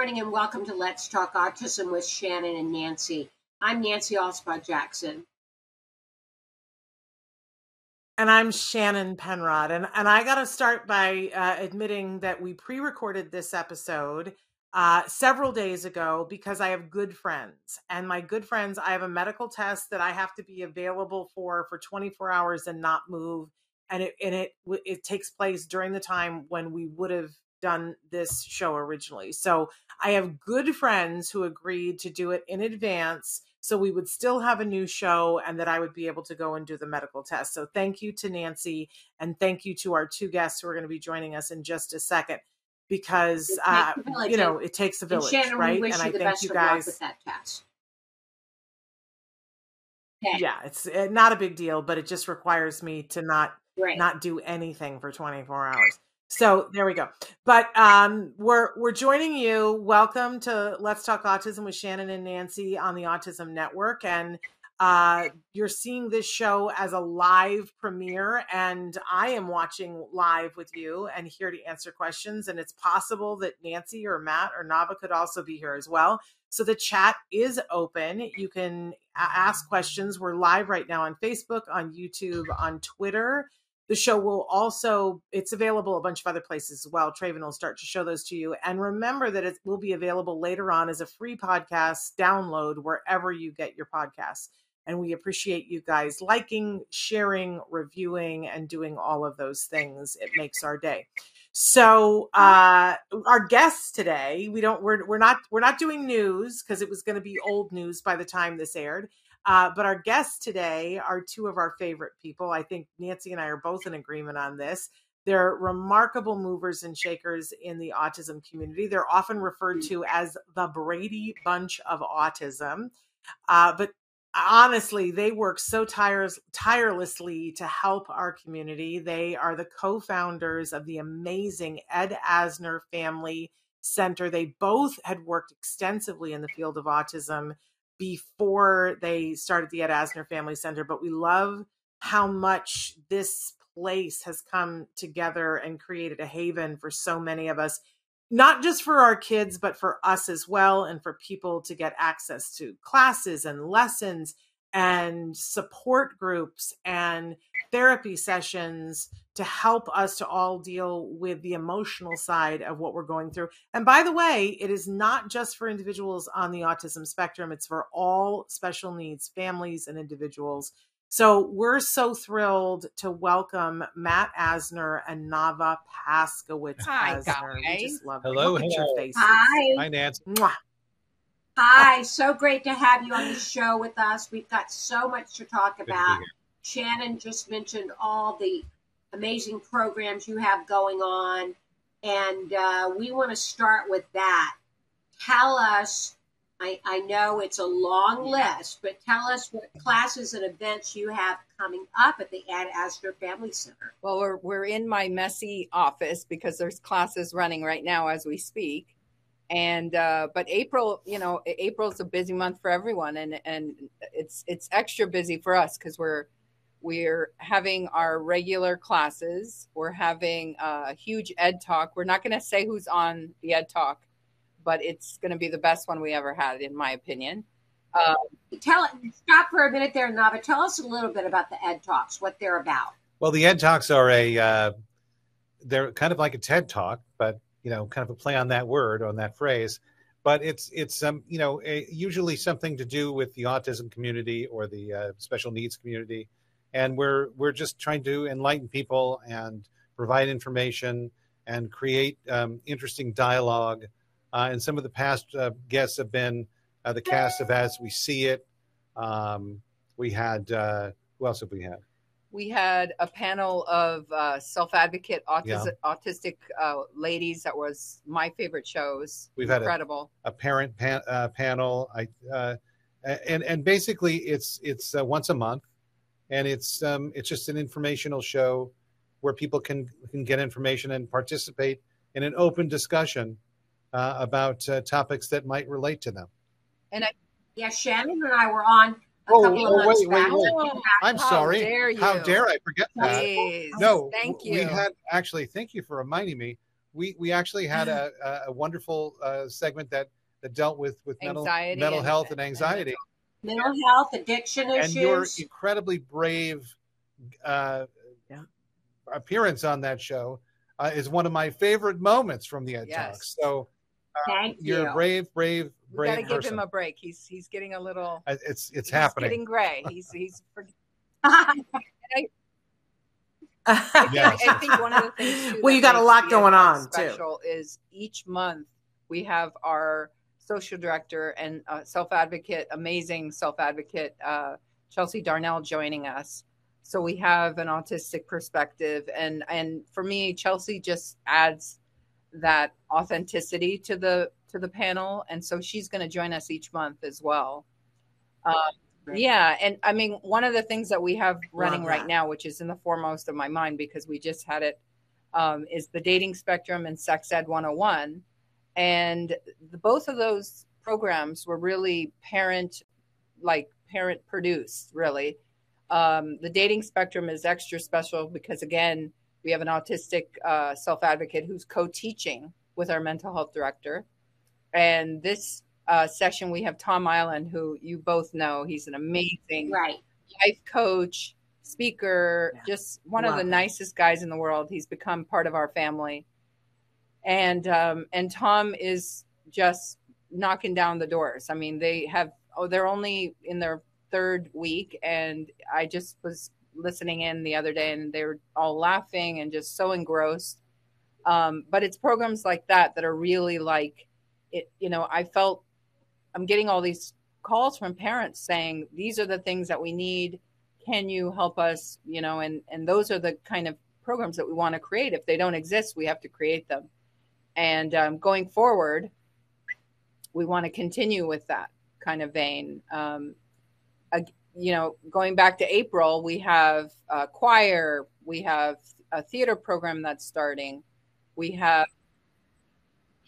Morning and welcome to Let's Talk Autism with Shannon and Nancy. I'm Nancy Alspaugh Jackson. And I'm Shannon Penrod. And, and I got to start by uh, admitting that we pre recorded this episode uh, several days ago because I have good friends. And my good friends, I have a medical test that I have to be available for for 24 hours and not move. And it, and it, it takes place during the time when we would have done this show originally. So I have good friends who agreed to do it in advance so we would still have a new show and that I would be able to go and do the medical test. So thank you to Nancy and thank you to our two guests who are going to be joining us in just a second because uh, you know it takes a village, and Shannon, right? and I thank you guys with that test. Okay. Yeah, it's uh, not a big deal, but it just requires me to not right. not do anything for 24 hours. So there we go. But um, we're we're joining you. Welcome to Let's Talk Autism with Shannon and Nancy on the Autism Network, and uh, you're seeing this show as a live premiere, and I am watching live with you and here to answer questions. And it's possible that Nancy or Matt or Nava could also be here as well. So the chat is open. You can ask questions. We're live right now on Facebook, on YouTube, on Twitter the show will also, it's available a bunch of other places as well. Traven will start to show those to you. And remember that it will be available later on as a free podcast download wherever you get your podcasts. And we appreciate you guys liking, sharing, reviewing, and doing all of those things. It makes our day. So uh our guests today, we don't we're we're not we're not doing news because it was going to be old news by the time this aired. Uh, but our guests today are two of our favorite people. I think Nancy and I are both in agreement on this. They're remarkable movers and shakers in the autism community. They're often referred to as the Brady Bunch of Autism. Uh, but honestly, they work so tires, tirelessly to help our community. They are the co founders of the amazing Ed Asner Family Center. They both had worked extensively in the field of autism before they started the Ed Asner Family Center, but we love how much this place has come together and created a haven for so many of us, not just for our kids, but for us as well, and for people to get access to classes and lessons and support groups and therapy sessions to help us to all deal with the emotional side of what we're going through. And by the way, it is not just for individuals on the autism spectrum, it's for all special needs families and individuals. So we're so thrilled to welcome Matt Asner and Nava Paskowitz Hi, Asner. guys. We just love Hello, Look at hello. your faces. Hi. Hi, Nancy. Mwah. Hi. So great to have you on the show with us. We've got so much to talk Good to about. Shannon just mentioned all the amazing programs you have going on, and uh, we want to start with that. Tell us. I, I know it's a long list, but tell us what classes and events you have coming up at the Ed Asner Family Center. Well, we're we're in my messy office because there's classes running right now as we speak. And uh, but April, you know, April's a busy month for everyone, and and it's it's extra busy for us because we're we're having our regular classes. We're having a huge Ed Talk. We're not going to say who's on the Ed Talk, but it's going to be the best one we ever had, in my opinion. Uh, Tell stop for a minute there, Nava. Tell us a little bit about the Ed Talks, what they're about. Well, the Ed Talks are a, uh, they're kind of like a TED Talk, but, you know, kind of a play on that word, on that phrase. But it's, it's um, you know, a, usually something to do with the autism community or the uh, special needs community. And we're, we're just trying to enlighten people and provide information and create um, interesting dialogue. Uh, and some of the past uh, guests have been uh, the cast of As We See It. Um, we had, uh, who else have we had? We had a panel of uh, self-advocate autis- autistic uh, ladies that was my favorite shows We've had a- incredible a parent pan, uh, panel. I uh, and and basically it's it's uh, once a month, and it's um, it's just an informational show where people can can get information and participate in an open discussion uh, about uh, topics that might relate to them. And I- yeah, Shannon and I were on a Oh, couple oh, of months wait, wait, back. wait. I'm How sorry. dare How dare I forget that? Please. No, thank you We had actually. Thank you for reminding me. We we actually had a a- a wonderful uh, segment that that dealt with with mental Anxiety mental and- health and and anxiety. Mental health, addiction and your issues. incredibly brave uh, Yeah. appearance on that show uh, is one of my favorite moments from the Ed Yes. Talks. So Thank you're you. a brave, brave, we brave gotta give person. him a break he's he's getting a little it's it's he's happening. getting gray he's he's Yes. I think one of the things too Well, you got a lot going on, Talks too. Is each month we have our social director and uh, self advocate, amazing self advocate uh, Chelsea Darnell joining us. So we have an autistic perspective, and and for me, Chelsea just adds that authenticity to the to the panel, and so she's going to join us each month as well. Um, yeah, and I mean, one of the things that we have running right now, which is in the foremost of my mind because we just had it, um, is the dating spectrum and sex ed 101. And the, both of those programs were really parent, like parent produced, really. Um, the dating spectrum is extra special because, again, we have an autistic uh, self advocate who's co teaching with our mental health director. And this uh, session, we have Tom Iland, who you both know. He's an amazing right. life coach, speaker, Yeah. just one of the nicest guys in the world. He's become part of our family. And um, and Tom is just knocking down the doors. I mean, they have oh, they're only in their third week, and I just was listening in the other day, and they were all laughing and just so engrossed. Um, but it's programs like that that are really like it. You know, I felt I'm getting all these calls from parents saying these are the things that we need. Can you help us you know and and those are the kind of programs that we want to create. If they don't exist we have to create them. And um, going forward we want to continue with that kind of vein. Um, you know going back to april we have a choir we have a theater program that's starting. We have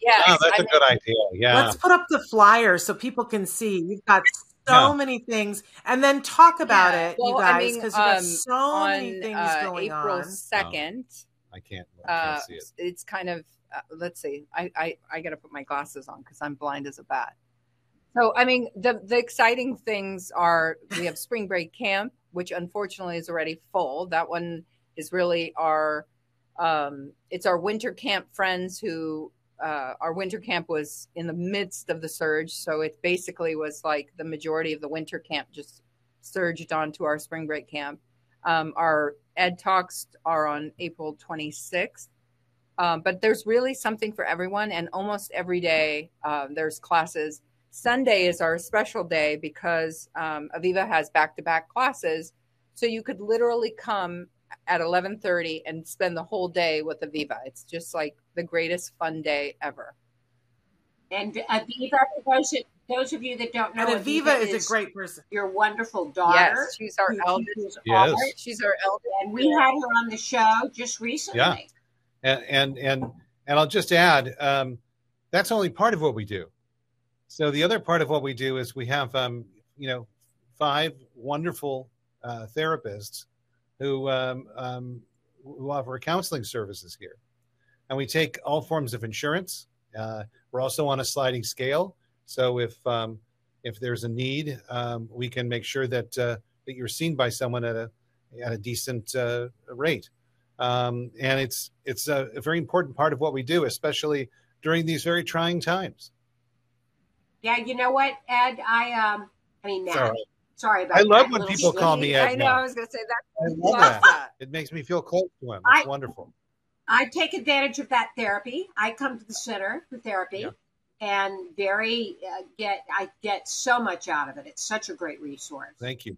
yeah Oh, that's a good idea. Yeah. Let's put up the flyer so people can see. You've got so Yeah. many things, and then talk about Yeah. it, you Well, I guys, mean, because you've got um, so many things uh, going april on. 2nd I can't, I uh, can't see it. it's kind of uh, let's see i i, I got to put my glasses on because i'm blind as a bat so i mean the the exciting things are we have spring break camp which unfortunately is already full that one is really our um it's our winter camp friends who uh, our winter camp was in the midst of the surge so it basically was like the majority of the winter camp just surged onto our spring break camp. Um, our ed talks are on april 26th um, but there's really something for everyone and almost every day um, there's classes. Sunday is our special day because um, aviva has back-to-back classes so you could literally come at 11.30 and spend the whole day with aviva. It's just like the greatest fun day ever And Aviva, for those, those of you that don't know, And Aviva is a great person. your wonderful daughter. yes she's our who eldest teaches Yes. she's our eldest And we had her on the show just recently. Yeah. and and and and I'll just add, um, that's only part of what we do. So the other part of what we do is we have, um, you know, five wonderful uh, therapists who um, um, who offer counseling services here, and we take all forms of insurance. Uh, we're also on a sliding scale, so if um, if there's a need, um, we can make sure that uh, that you're seen by someone at a at a decent uh, rate um, and it's it's a, a very important part of what we do, especially during these very trying times. Yeah, you know what, Ed? I um, I mean, Matt. Sorry. Sorry about I love when people call me Ed i know now. i was going to say that I love that. It makes me feel close to him. It's I- wonderful. I take advantage of that therapy. I come to the center for therapy, Yeah. and very uh, get I get so much out of it. It's such a great resource. Thank you.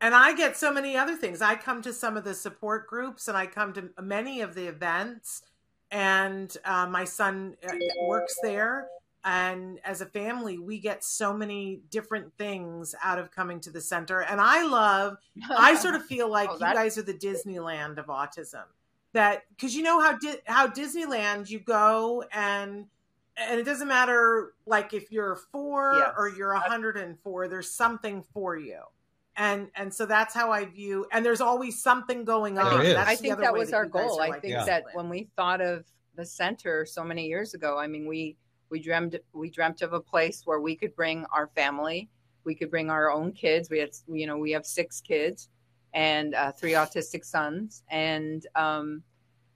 and I get so many other things. I come to some of the support groups and I come to many of the events, and uh, my son uh, works there. And as a family, we get so many different things out of coming to the center. And I love, I sort of feel like Oh, you guys are the Disneyland of autism. That because you know how Di- how Disneyland you go and and it doesn't matter like if you're four Yes. or you're 104 there's something for you and and so that's how i view and there's always something going on There is. That's I think that way was our goal. are I like think Yeah. that when we thought of the center so many years ago, I mean, we we dreamed we dreamt of a place where we could bring our family, we could bring our own kids. We had you know we have six kids and uh, three autistic sons, and um,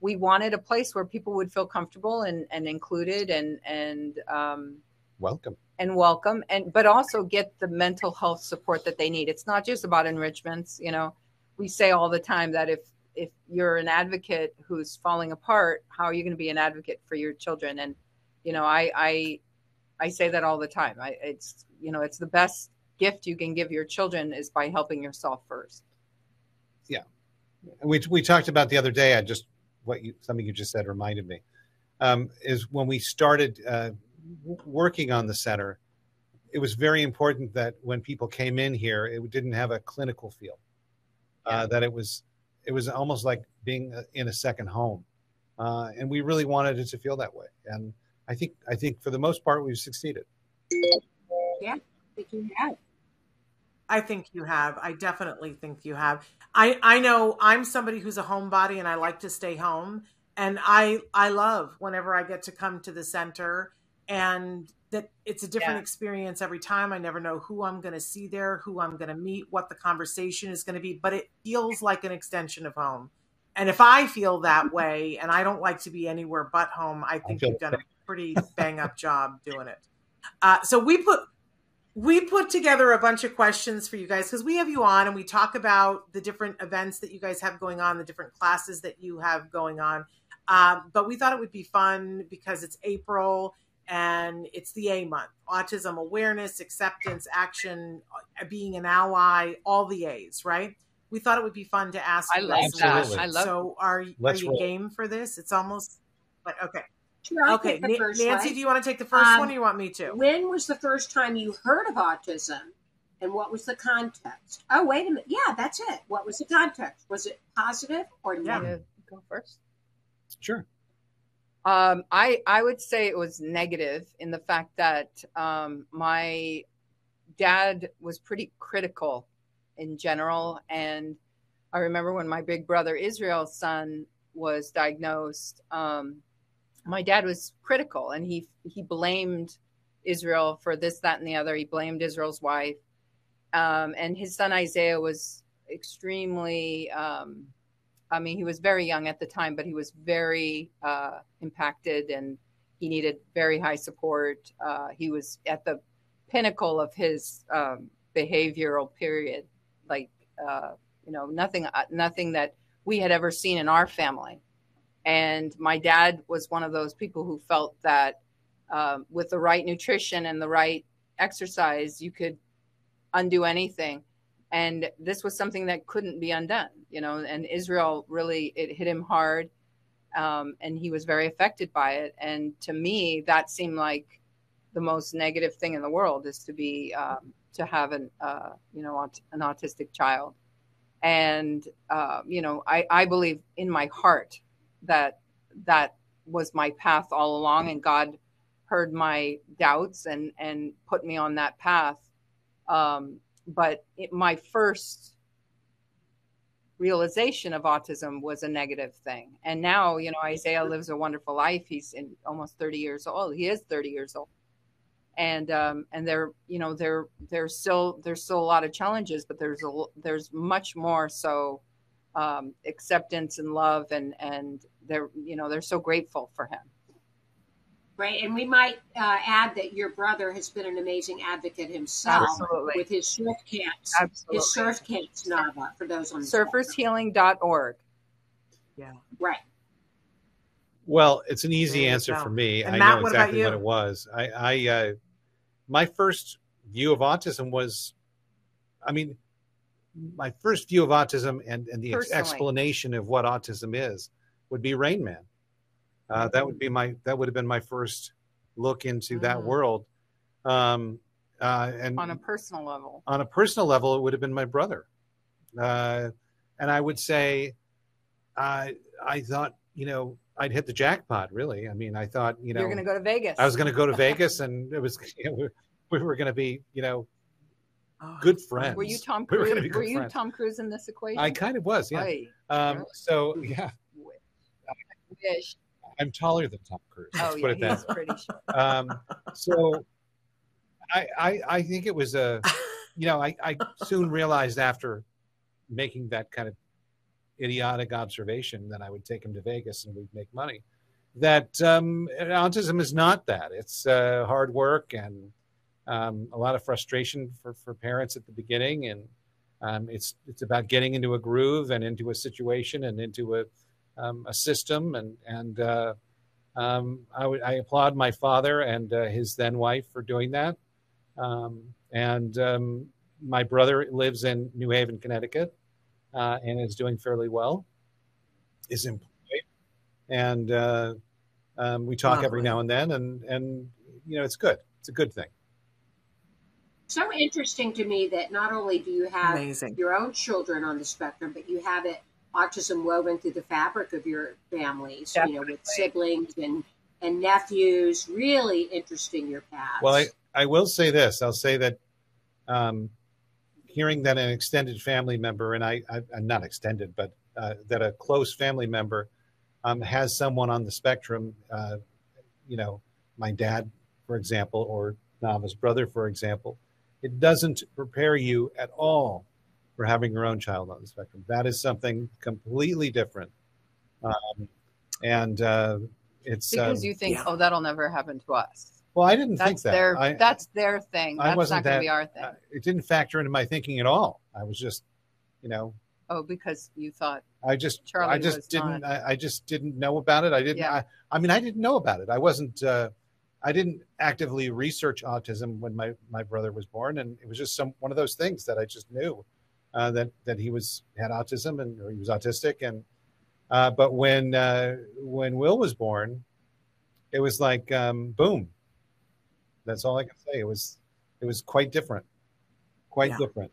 we wanted a place where people would feel comfortable and, and included and and um, Welcome. and welcome and but also get the mental health support that they need. It's not just about enrichments you know. We say all the time that if if you're an advocate who's falling apart how are you going to be an advocate for your children? And you know i i i say that all the time i it's you know it's the best gift you can give your children is by helping yourself first yeah we we talked about the other day. I just what you something you just said reminded me um, is when we started uh, working on the center. It was very important that when people came in here, it didn't have a clinical feel. Uh, that it was it was almost like being uh, in a second home, uh, and we really wanted it to feel that way. And I think I think for the most part we've succeeded. Yeah, I think you have. I think you have. I definitely think you have. I I know I'm somebody who's a homebody and I like to stay home and I I love whenever I get to come to the center and that it's a different Yeah. experience every time. I never know who I'm going to see there, who I'm going to meet, what the conversation is going to be, but it feels like an extension of home. And if I feel that way and I don't like to be anywhere but home, I think feel you've done a pretty bang up job doing it. Uh, so we put we put together a bunch of questions for you guys because we have you on and we talk about the different events that you guys have going on, the different classes that you have going on. Um, but we thought it would be fun because it's April and it's the A month autism awareness, acceptance, action, uh, being an ally, all the A's, right? We thought it would be fun to ask I you love guys that. I love- so are, are you roll. game for this? It's almost like, okay. Sure, I'll Okay. take the first Nancy, one. do you want to take the first Um, one or you want me to? When was the first time you heard of autism and what was the context? Oh, wait a minute. Yeah, that's it. What was the context? Was it positive or negative? You go first Sure. Um, I I would say it was negative in the fact that um, my dad was pretty critical in general, and I remember when my big brother Israel's son was diagnosed. Um, my dad was critical, and he he blamed Israel for this, that, and the other. He blamed Israel's wife, um, and his son Isaiah was extremely. Um, I mean, he was very young at the time, but he was very uh, impacted and he needed very high support. Uh, he was at the pinnacle of his um, behavioral period, like uh, you know, nothing, uh, nothing that we had ever seen in our family. And my dad was one of those people who felt that um, with the right nutrition and the right exercise, you could undo anything. And this was something that couldn't be undone you know and israel really it hit him hard um, and he was very affected by it. And to me that seemed like the most negative thing in the world is to be um, to have an uh, you know an autistic child. And uh, you know I, I believe in my heart that that was my path all along and god heard my doubts and and put me on that path. Um, but it, my first realization of autism was a negative thing. And now you know isaiah lives a wonderful life. He's in almost 30 years old. He is 30 years old. And um and there you know there there's still there's still a lot of challenges but there's a there's much more so um acceptance and love and and they're you know they're so grateful for him Right. And we might uh, add that your brother has been an amazing advocate himself Absolutely. with his surf camps. absolutely His surf camps, Nava, for those on the surfershealing.org Right. Well, it's an easy answer for me. And I Matt, know what about exactly what, you? it was. I, I, uh, my first view of autism was, I mean, my first view of autism and, and the Personally. explanation of what autism is would be Rain Man. Uh, that would be my that would have been my first look into that Mm. world. Um, uh, and on a personal level. on a personal level, it would have been my brother. Uh, and I would say, I I thought you know I'd hit the jackpot. Really, I mean, I thought you know You're going to go to Vegas. I was going to go to Vegas, and it was we were going to be you know Oh, good friends. Were you Tom We were Cruise? Were, you friends. Tom Cruise in this equation? I kind of was, yeah. Um, so yeah, I'm taller than Tom Cruise. Oh Let's yeah, put it that pretty short. Um, so I, I I think it was a you know I, I soon realized after making that kind of idiotic observation that I would take him to Vegas and we'd make money. That um, autism is not that. It's uh, hard work and um, a lot of frustration for, for parents at the beginning, and um, it's it's about getting into a groove and into a situation and into a um, a system and and uh, um, I, applaud my father and uh, his then wife for doing that. Um, and um, my brother lives in New Haven, Connecticut, uh, and is doing fairly well. Is employed, and uh, um, we talk every now and then, and and you know it's good. It's a good thing. So interesting to me that not only do you have Amazing. your own children on the spectrum, but you have it autism woven through the fabric of your families, you know, with siblings and and nephews. Really interesting your paths. Well, I, I will say this. I'll say that um, hearing that an extended family member, and I, I I'm not extended, but uh, that a close family member um, has someone on the spectrum, uh, you know, my dad, for example, or Nava's brother, for example, it doesn't prepare you at all for having your own child on the spectrum. That is something completely different. Um, and uh, it's Because um, you think, yeah. oh, that'll never happen to us. well, I didn't think That's that. their I, that's their thing. I That's wasn't not going to be our thing. uh, it didn't factor into my thinking at all. I was just, you know, oh, because you thought I just, Charlie I just didn't, not. I, I just didn't know about it. I didn't, Yeah. I, I mean, I didn't know about it. I wasn't, uh, I didn't actively research autism when my, my brother was born. And it was just some, one of those things that I just knew, uh, that, that he was, had autism and, or he was autistic. And, uh, but when, uh, when Will was born, it was like, um, boom. That's all I can say. It was, it was quite different, quite Yeah. different.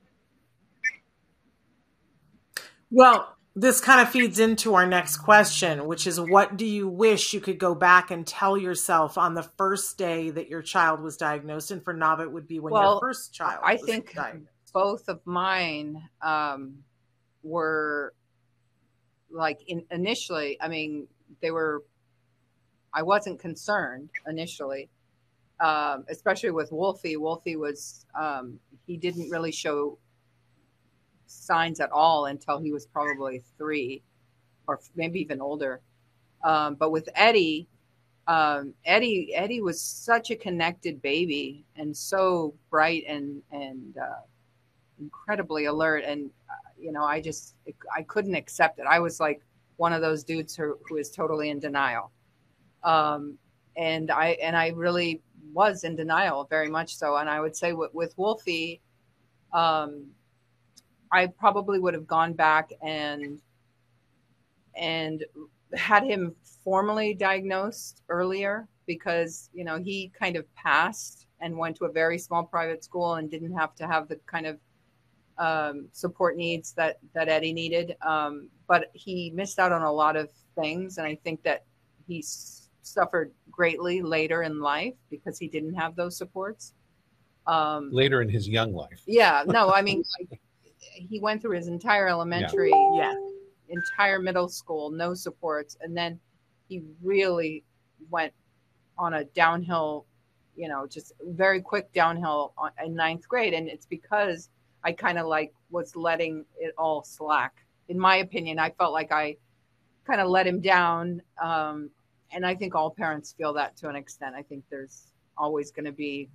Well, this kind of feeds into our next question, which is what do you wish you could go back and tell yourself on the first day that your child was diagnosed? And for Nava, it would be when Well, your first child I was think diagnosed. Both of mine um, were like in, initially. I mean, they were. I wasn't concerned initially, um, especially with Wolfie. Wolfie was um, he didn't really show signs at all until he was probably three, or maybe even older. Um, but with Eddie, um, Eddie Eddie was such a connected baby and so bright and and uh, incredibly alert and uh, you know I just I couldn't accept it. I was like one of those dudes who, who is totally in denial, um, and I and I really was in denial very much so. And I would say with, with Wolfie, um, I probably would have gone back and and had him formally diagnosed earlier because you know he kind of passed and went to a very small private school and didn't have to have the kind of um, support needs that that Eddie needed. Um, but he missed out on a lot of things, and I think that he s- suffered greatly later in life because he didn't have those supports. Um, Later in his young life. yeah, no, I mean, like, he went through his entire elementary, Yeah. entire middle school, no supports, and then he really went on a downhill, you know, just very quick downhill in ninth grade, and it's because I kind of like was letting it all slack. In my opinion, I felt like I kind of let him down, um, and I think all parents feel that to an extent. I think there's always going to be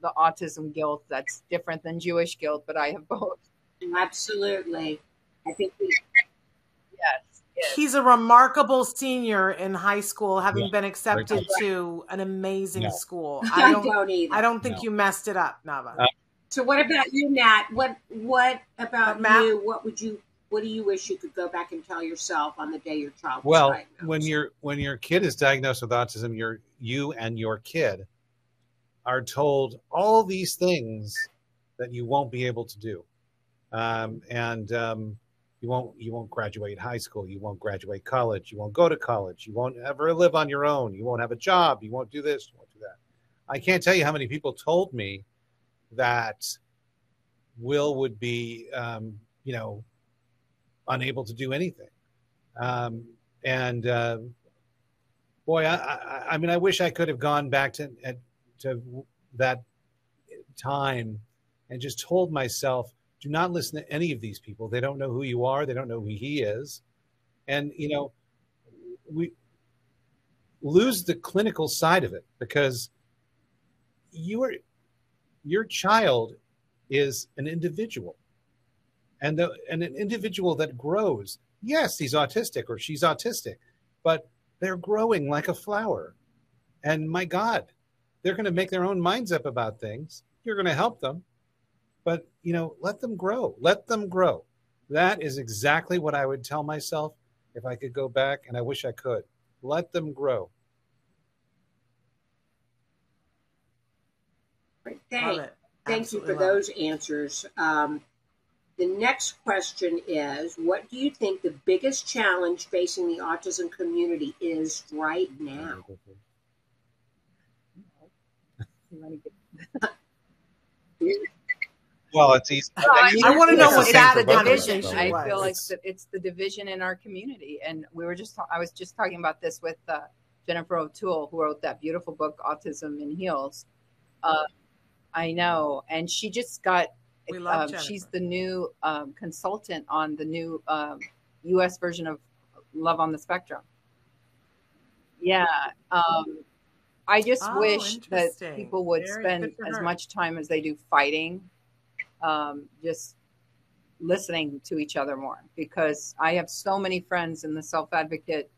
the autism guilt that's different than Jewish guilt, but I have both. Absolutely. I think we Yes. yes. He's a remarkable senior in high school, having Yeah, been accepted great. to an amazing No. school. I I don't, don't. either. I don't think No. you messed it up, Nava. Uh, So what about you, Nat? What what about Matt? you? What would you what do you wish you could go back and tell yourself on the day your child was Well, diagnosed? when your when your kid is diagnosed with autism, your you and your kid are told all these things that you won't be able to do, um, and um, you won't you won't graduate high school, you won't graduate college, you won't go to college, you won't ever live on your own, you won't have a job, you won't do this, you won't do that. I can't tell you how many people told me that Will would be, um, you know, unable to do anything. Um, and uh, boy, I, I, I mean, I wish I could have gone back to to that time and just told myself, do not listen to any of these people. They don't know who you are. They don't know who he is. And you know, we lose the clinical side of it because you are your child is an individual. And the and an individual that grows yes he's autistic or she's autistic but they're growing like a flower. And my god they're going to make their own minds up about things. You're going to help them. But you know let them grow. Let them grow. That is exactly what i would tell myself if i could go back and i wish i could. Let them grow Right. Love Thank, thank you for love it. those answers. Um, the next question is What do you think the biggest challenge facing the autism community is right now? well it's easy I want to know It's what the that same for both of us. I feel like It's- the, it's the division in our community, and we were just I was just talking about this with uh, Jennifer O'Toole, who wrote that beautiful book Autism in Heels. Uh, I know, and she just got. We love um, Jennifer. she's the new um, consultant on the new um, U.S. version of Love on the Spectrum. Yeah, um, I just Oh, wish that people would Very spend as much time as they do fighting, um, just listening to each other more. Because I have so many friends in the self advocate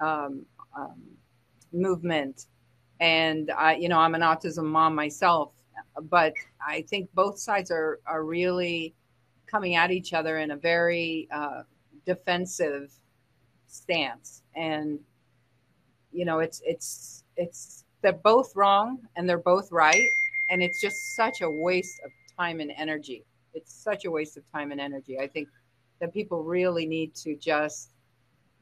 um, um, movement, and I, you know, I'm an autism mom myself, but I think both sides are are really coming at each other in a very uh, defensive stance, and you know, it's it's it's they're both wrong and they're both right, and it's just such a waste of time and energy. It's such a waste of time and energy. I think that people really need to just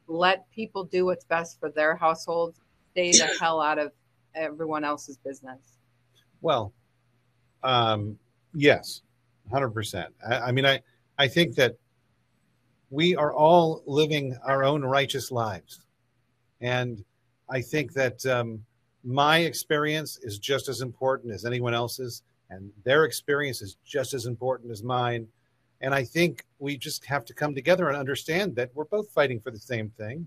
let people do what's best for their household, stay the hell out of everyone else's business. Well, um, yes, hundred percent. I, I mean, I I think that we are all living our own righteous lives, and I think that um, my experience is just as important as anyone else's, and their experience is just as important as mine. And I think we just have to come together and understand that we're both fighting for the same thing.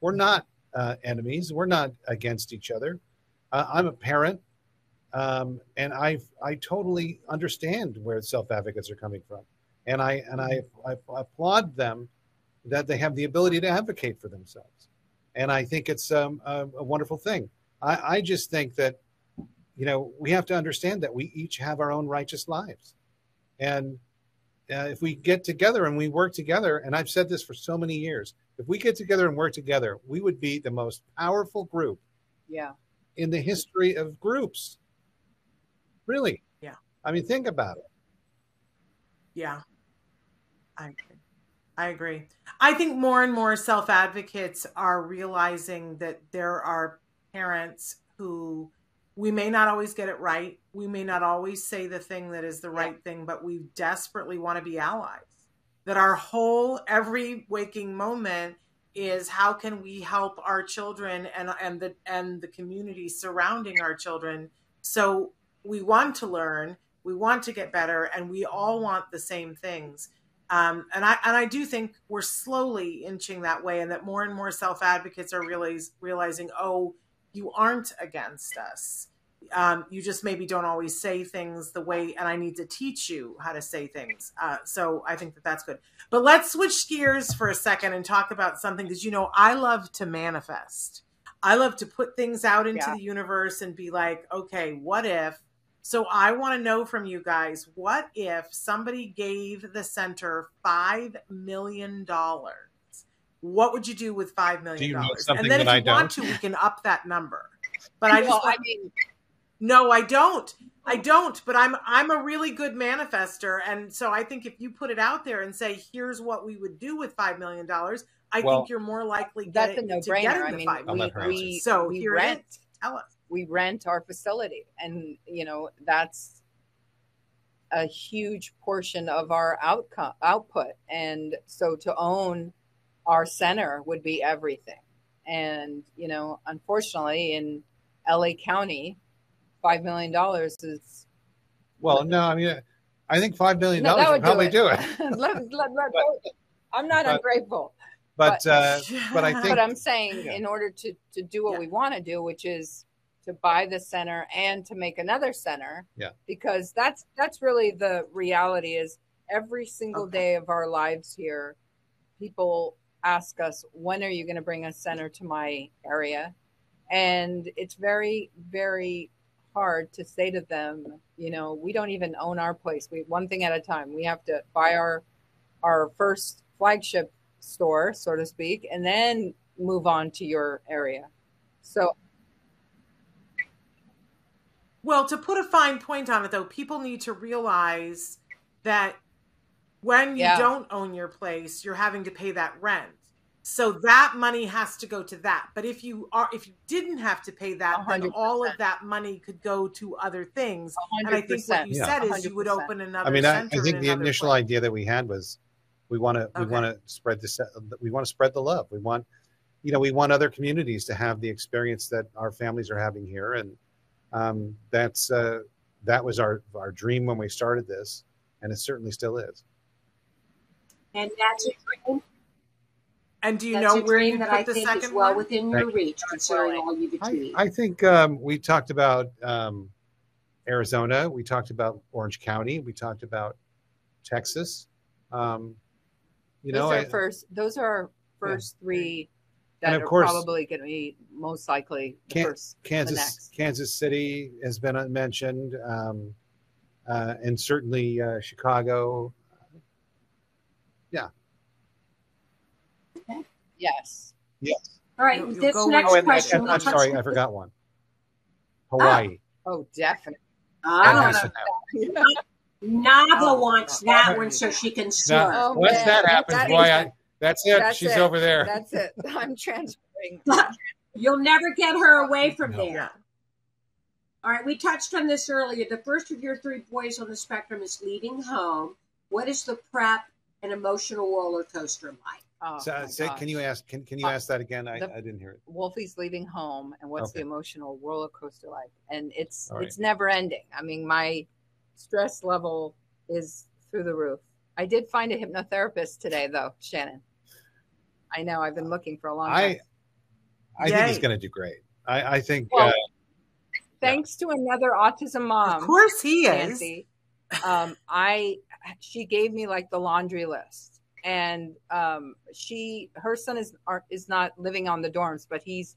We're not uh, enemies. We're not against each other. Uh, I'm a parent um, and I I totally understand where self advocates are coming from, and I and I, I applaud them that they have the ability to advocate for themselves, and I think it's um, a, a wonderful thing. I, I just think that you know we have to understand that we each have our own righteous lives, and uh, if we get together and we work together, and I've said this for so many years, if we get together and work together, we would be the most powerful group Yeah. in the history of groups. Really? Yeah. I mean, think about it. Yeah. I agree. I agree. I think more and more self advocates are realizing that there are parents who we may not always get it right. We may not always say the thing that is the right thing, but we desperately want to be allies. That our whole every waking moment is how can we help our children and and the and the community surrounding our children so we want to learn we want to get better and we all want the same things. Um, and i and i do think we're slowly inching that way and that more and more self advocates are realize, realizing oh you aren't against us. Um, you just maybe don't always say things the way and i need to teach you how to say things. Uh, so i think that that's good. But let's switch gears for a second and talk about something because you know i love to manifest. I love to put things out into Yeah. the universe and be like okay what if So I want to know from you guys what if somebody gave the center $5 million? What would you do with $5 million? Do you know and something then if you I want don't? to, we can up that number. But I just well, want, I mean, no, I don't. I don't, but I'm I'm a really good manifester and so I think if you put it out there and say here's what we would do with 5 million dollars, I Well, think you're more likely get that's it- a to no-brainer. get I the mean, 5 I'll million. let her we, we, So we here rent is. Tell us. We rent our facility and you know that's a huge portion of our outcome output and so to own our center would be everything and you know unfortunately in la county five million dollars is Well, no, I mean, I think five million no, dollars that would probably do it. Let- let- let- i'm not but- ungrateful But But- uh, but I think but i'm saying Yeah. in order to to do what Yeah. we want to do which is to buy the center and to make another center. Yeah. because that's that's really the reality is every single Okay. day of our lives here people ask us when are you going to bring a center to my area? And it's very very hard to say to them you know we don't even own our place. We one thing at a time. We have to buy our our first flagship store so to speak and then move on to your area. So Well, to put a fine point on it, though, people need to realize that when you Yeah. don't own your place, you're having to pay that rent. So that money has to go to that. But if you are, if you didn't have to pay that, then 100%. all of that money could go to other things. And I think what you 100%. Yeah. said is you would open another. I mean, I, I think in the initial place. idea that we had was we want to we want to spread this we want to spread the love. We want you know we want other communities to have the experience that our families are having here, and um, that's uh, that was our our dream when we started this, and it certainly still is. And that's a dream, And do you that's know where you that put I the think is well one? within your Thank reach, considering all you've I, achieved. I think um, we talked about um, Arizona, we talked about Orange County, we talked about Texas. Um, you those know, are I- first those are our first three And that of are course- probably going to be most likely the Can- first the Kansas next. Kansas City has been mentioned, um, uh, and certainly uh, Chicago. yes Yes. all right, You'll- you'll this next with- Oh, and, and- question. I'm sorry, I forgot one. Hawaii. oh definitely That Ah, has to happen. Nava Oh, wants oh, that one so she can Now, surf. Oh, once that happens, That boy, is- I, that's it. that's She's it. over there. that's it i'm transferring You'll never get her away from No. there. All right, we touched on this earlier. The first of your three boys on the spectrum is leaving home. What is the prep and emotional roller coaster like? oh, So, my say, can you ask? Can, can you Uh, ask that again? I, the- I didn't hear it. Wolfie's leaving home and what's the emotional roller coaster like and it's All right. it's never ending i mean my stress level is through the roof i did find a hypnotherapist today though shannon i know i've been looking for a long time I I think he's going to do great. I, I think. Well, uh, thanks to another autism mom of course he is. Nancy, um, I she gave me like the laundry list, and um, she her son is are, is not living on the dorms, but he's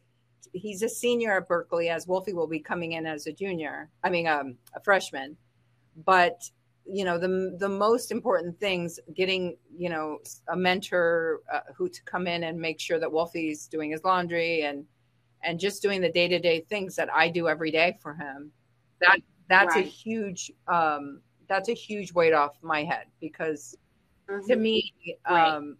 he's a senior at Berkeley, as Wolfie will be coming in as a junior. I mean, um, a freshman. But you know the the most important things getting you know a mentor uh, who to come in and make sure that Wolfie's doing his laundry and and just doing the day to day things that I do every day for him. That that's a huge um, that's a huge weight off my head because to me, Right. um,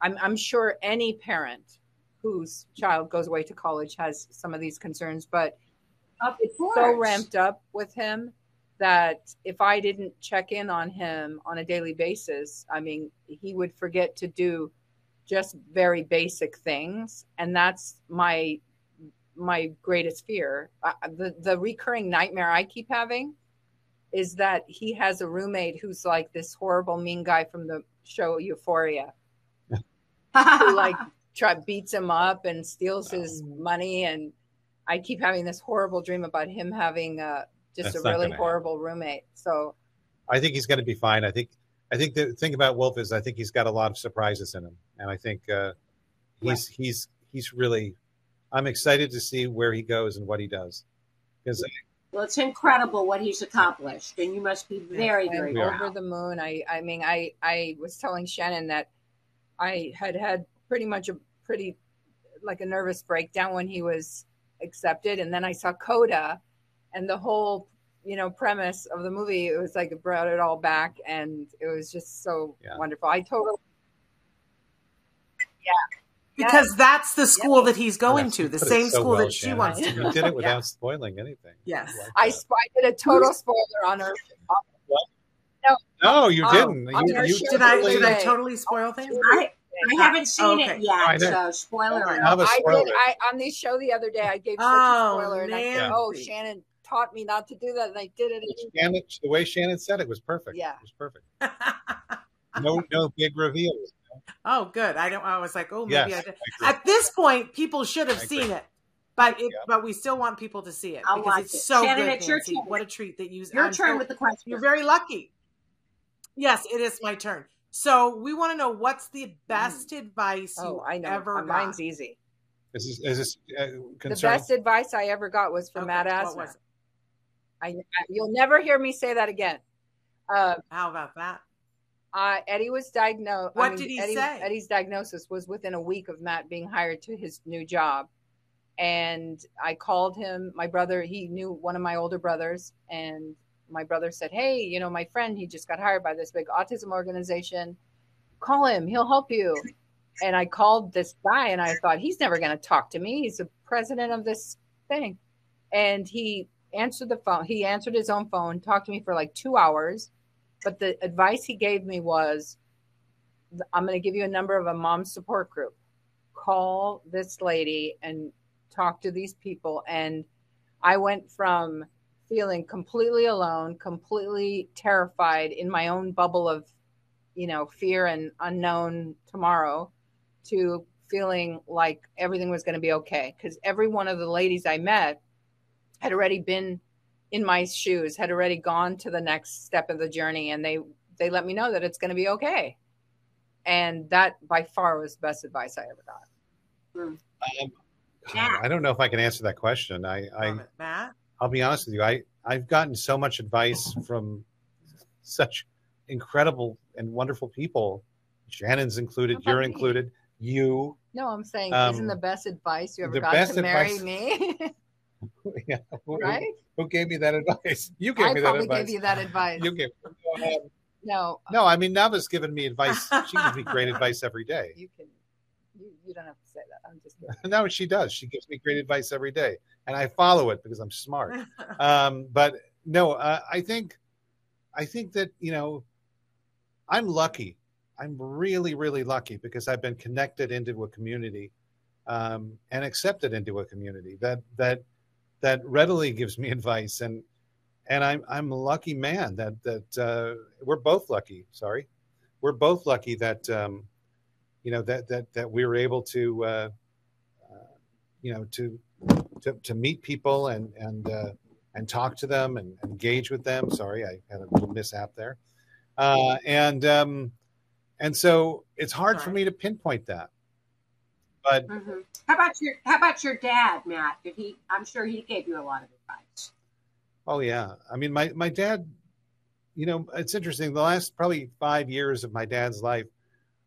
I'm, I'm sure any parent whose child goes away to college has some of these concerns, but it's so ramped up with him that if I didn't check in on him on a daily basis, I mean, he would forget to do just very basic things, and that's my my greatest fear. Uh, the the recurring nightmare I keep having is that he has a roommate who's like this horrible mean guy from the show Euphoria. Who like try beats him up and steals his money. And I keep having this horrible dream about him having uh, just That's a really gonna horrible roommate. So I think he's going to be fine. I think. I think the thing about Wolf is I think he's got a lot of surprises in him, and I think uh, he's he's he's really. I'm excited to see where he goes and what he does, because Well, it's incredible what he's accomplished, and you must be very, very I'm over the moon. I, I mean, I, I was telling Shannon that I had had pretty much a pretty like a nervous breakdown when he was accepted, and then I saw Coda, and the whole you know premise of the movie. It was like it brought it all back, and it was just so Yeah. wonderful. I totally yeah because that's the school that he's going to, the same so school well, that she Shannon. wants to You did it without Yeah. spoiling anything. Yes. I, that. sp- I did a total spoiler on her. no, no, you Oh, didn't. You, you Did I did I totally spoil things? I, I haven't seen oh, Okay. it yet, so spoiler oh, Alright. alert. Have a I spoiler. did. I on the show the other day. I gave such Oh, a spoiler, and I said, "Oh, Shannon taught me not to do that, and I did it." Shannon, the way Shannon said it was perfect. Yeah. it was perfect. No, no big reveals. oh, good. I don't. I was like, oh, maybe I I did. agree. At this point, people should have I agree. seen it, but it, Yeah. but we still want people to see it I'll because it's it. so Shannon, good. it's your Nancy. turn. What a treat that you. Your I'm turn so- with the question. You're very lucky. Yes, it is my turn. So we want to know what's the best advice you Oh, I know. ever Uh, got. Mine's easy. Is this, is this uh, The best advice I ever got was from Okay, Matt what Asner. I, I- you'll never hear me say that again. Uh, How about that? uh, Eddie was diagnosed. What I mean, did he Eddie, say? Eddie's diagnosis was within a week of Matt being hired to his new job. And I called him, my brother, he knew one of my older brothers. And my brother said, Hey, you know, my friend, he just got hired by this big autism organization. Call him, he'll help you. And I called this guy and I thought, he's never going to talk to me. He's the president of this thing. And he answered the phone. He answered his own phone, talked to me for like two hours. But the advice he gave me was I'm going to give you a number of a mom support group. Call this lady and talk to these people. And I went from feeling completely alone, completely terrified in my own bubble of, you know, fear and unknown tomorrow to feeling like everything was going to be okay. Because every one of the ladies I met had already been in my shoes, had already gone to the next step of the journey, and they they let me know that it's going to be okay. And that by far was the best advice I ever got. Um, Yeah. I don't know if I can answer that question. I, I Matt? I'll be honest with you. I I've gotten so much advice from such incredible and wonderful people. Shannon's included. You're me? included. You. No, I'm saying, Um, isn't the best advice you ever got to marry advice- me? Yeah. Who, right? who gave me that advice? You gave I me that advice. I probably gave you that advice. You gave. Um, no, no, I mean Nava's given me advice. She gives me great advice every day. you can. You, you don't have to say that. I'm just kidding. No, she does. She gives me great advice every day, and I follow it because I'm smart. um, but no, uh, I think, I think that you know, I'm lucky. I'm really, really lucky because I've been connected into a community, um, and accepted into a community that that that readily gives me advice, and and I'm I'm a lucky man that that uh, we're both lucky. Sorry, we're both lucky that um, you know that that that we were able to uh, uh, you know to to, to meet people and and uh, and talk to them and engage with them. Sorry, I had a little mishap there, uh, and um, and so it's hard for me to pinpoint that. But Mhm. How about your How about your dad, Matt? Did he? I'm sure he gave you a lot of advice. oh yeah, I mean my my dad, you know, it's interesting. The last probably five years of my dad's life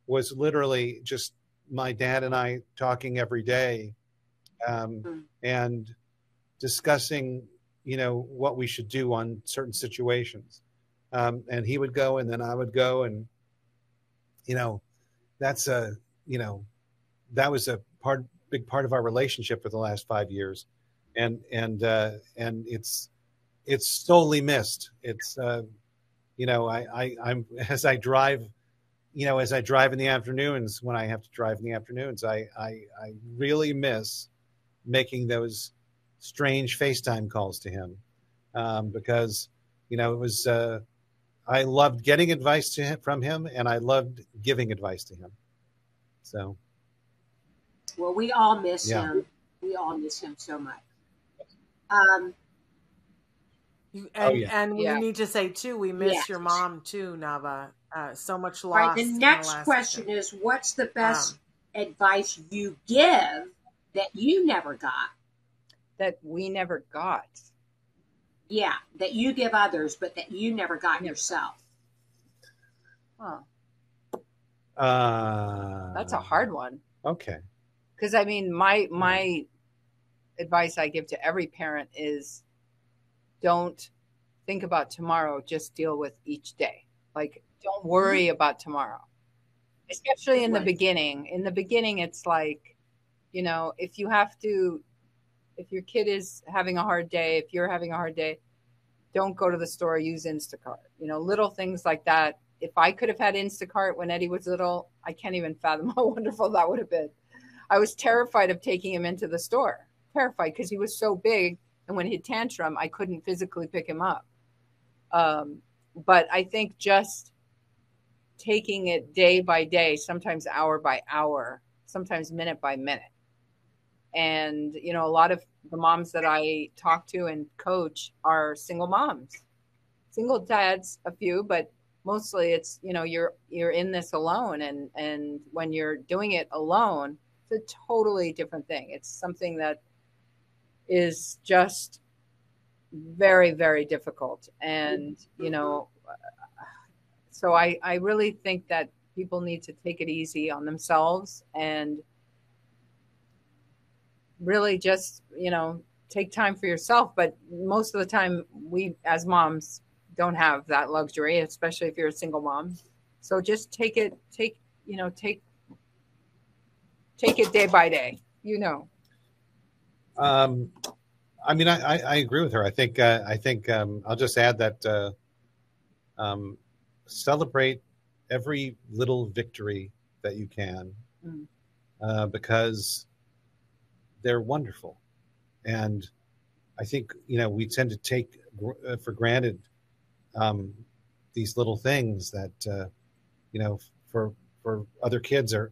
was literally just my dad and I talking every day, um, Mm. and discussing, you know, what we should do on certain situations. Um, and he would go, and then I would go, and you know, that's a, you know, that was a part, big part of our relationship for the last five years, and and uh, and it's it's solely missed. It's, uh, you know, I, I I'm as I drive, you know, as I drive in the afternoons when I have to drive in the afternoons, I I, I really miss making those strange FaceTime calls to him um, because you know it was uh, I loved getting advice to him, from him and I loved giving advice to him. So Well, we all miss Yeah. him. We all miss him so much. Um, You, Oh, and, yeah. and we Yeah. need to say too, we miss Yes. your mom too, Nava. Uh, so much loss. all right. The next last question season. is, what's the best Um, advice you give that you never got? That we never got. Yeah, that you give others, but that you never got yourself. Huh. Uh, That's a hard one. Okay. Because I mean, my my advice I give to every parent is don't think about tomorrow. Just deal with each day. Like, don't mm-hmm. worry about tomorrow, especially in the beginning. In the beginning, it's like, you know, if you have to, if your kid is having a hard day, if you're having a hard day, don't go to the store. Use Instacart. You know, little things like that. If I could have had Instacart when Eddie was little, I can't even fathom how wonderful that would have been. I was terrified of taking him into the store. Terrified because he was so big, and when he'd tantrum, I couldn't physically pick him up. Um, but I think just taking it day by day, sometimes hour by hour, sometimes minute by minute. And you know, a lot of the moms that I talk to and coach are single moms, single dads, a few, but mostly it's you know you're you're in this alone, and and when you're doing it alone a totally different thing. It's something that is just very, very difficult. And, you know, so I, I really think that people need to take it easy on themselves and really just, you know, take time for yourself. But most of the time, we as moms don't have that luxury, especially if you're a single mom. So just take it, take, you know, take take it day by day. You know. Um, I mean, I, I, I agree with her. I think uh, I think um, I'll just add that uh, um, celebrate every little victory that you can Mm. uh, because they're wonderful, and I think you know we tend to take uh, for granted um, these little things that uh, you know for for other kids are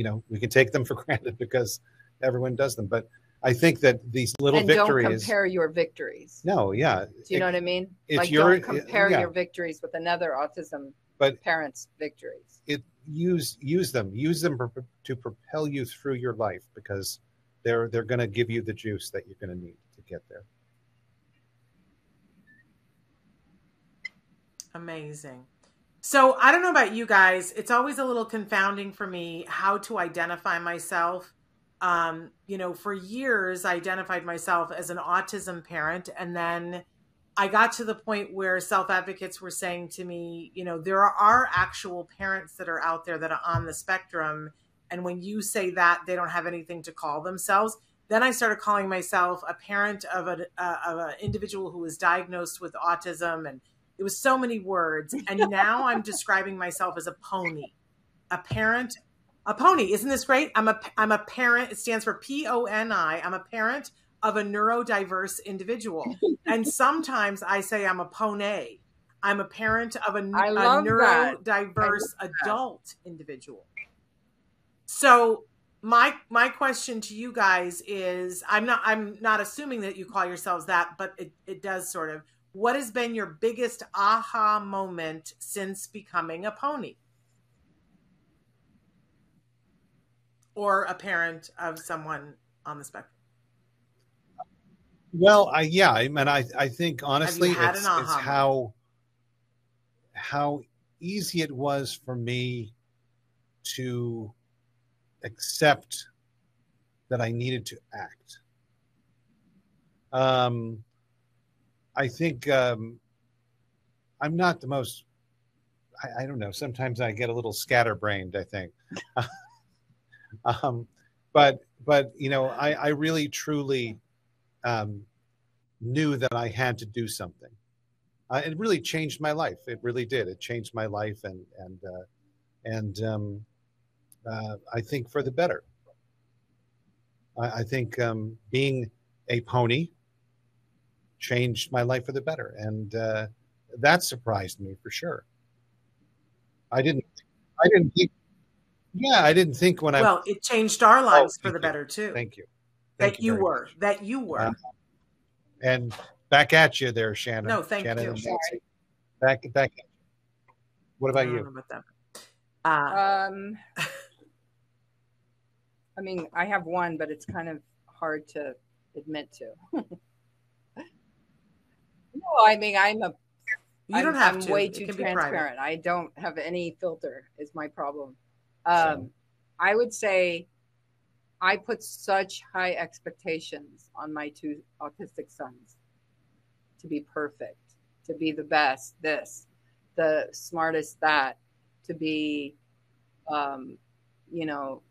you know we can take them for granted because everyone does them, but I think that these little and victories. don't compare your victories. no, yeah. Do you know what I mean? if Like you're- don't compare yeah. your victories with another autism But- parent's victories. it use use them use them to propel you through your life because they're they're going to give you the juice that you're going to need to get there Amazing. So I don't know about you guys. It's always a little confounding for me how to identify myself. Um, you know, for years I identified myself as an autism parent, and then I got to the point where self advocates were saying to me, you know, there are actual parents that are out there that are on the spectrum, and when you say that, they don't have anything to call themselves. Then I started calling myself a parent of a uh, of an individual who was diagnosed with autism, and it was so many words. And now I'm describing myself as a pony, a parent, a pony. Isn't this great? I'm a I'm a parent. It stands for P O N I. I'm a parent of a neurodiverse individual. and sometimes I say I'm a pony. I'm a parent of a, that. neurodiverse adult individual. So my my question to you guys is I'm not I'm not assuming that you call yourselves that, but it, it does sort of. What has been your biggest aha moment since becoming a pony? Or a parent of someone on the spectrum? well i yeah i mean i i think honestly it's, it's how how easy it was for me to accept that i needed to act um i think um i'm not the most I, I don't know sometimes i get a little scatterbrained i think um but but you know i i really truly um, knew that I had to do something. Uh, it really changed my life. It really did. It changed my life, and and uh, and um, uh, I think for the better. I, I think um, being a pony changed my life for the better, and uh, that surprised me for sure. I didn't. I didn't think. Yeah, I didn't think when I. Well, it changed our lives for the you. better too. Thank you. Thank that you, very were. much. That you were. Uh, And back at you there, Shannon. No, thank Shannon you. and Nancy. Back, back. At you. What about don't you? know about that. Uh, Um, I mean, I have one, but it's kind of hard to admit to. No, I mean I'm a You I'm, don't have I'm to. way too transparent. I don't have any filter. Is my problem. Um, So- I would say I put such high expectations on my two autistic sons to be perfect, to be the best, this, the smartest, that, to be, um, you know,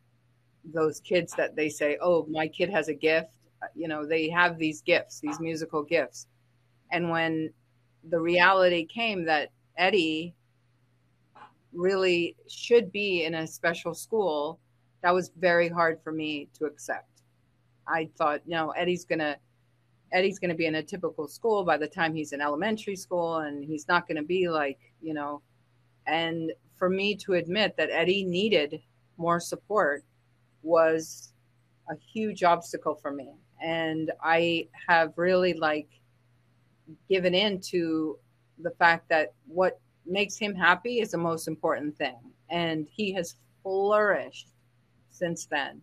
those kids that they say, oh, my kid has a gift. You know, they have these gifts, these musical gifts. And when the reality came that Eddie really should be in a special school, that was very hard for me to accept. I thought, no, Eddie's gonna Eddie's gonna be in a typical school by the time he's in elementary school, and he's not gonna be like, you know. And for me to admit that Eddie needed more support was a huge obstacle for me, and I have really like given in to the fact that what makes him happy is the most important thing. And he has flourished since then.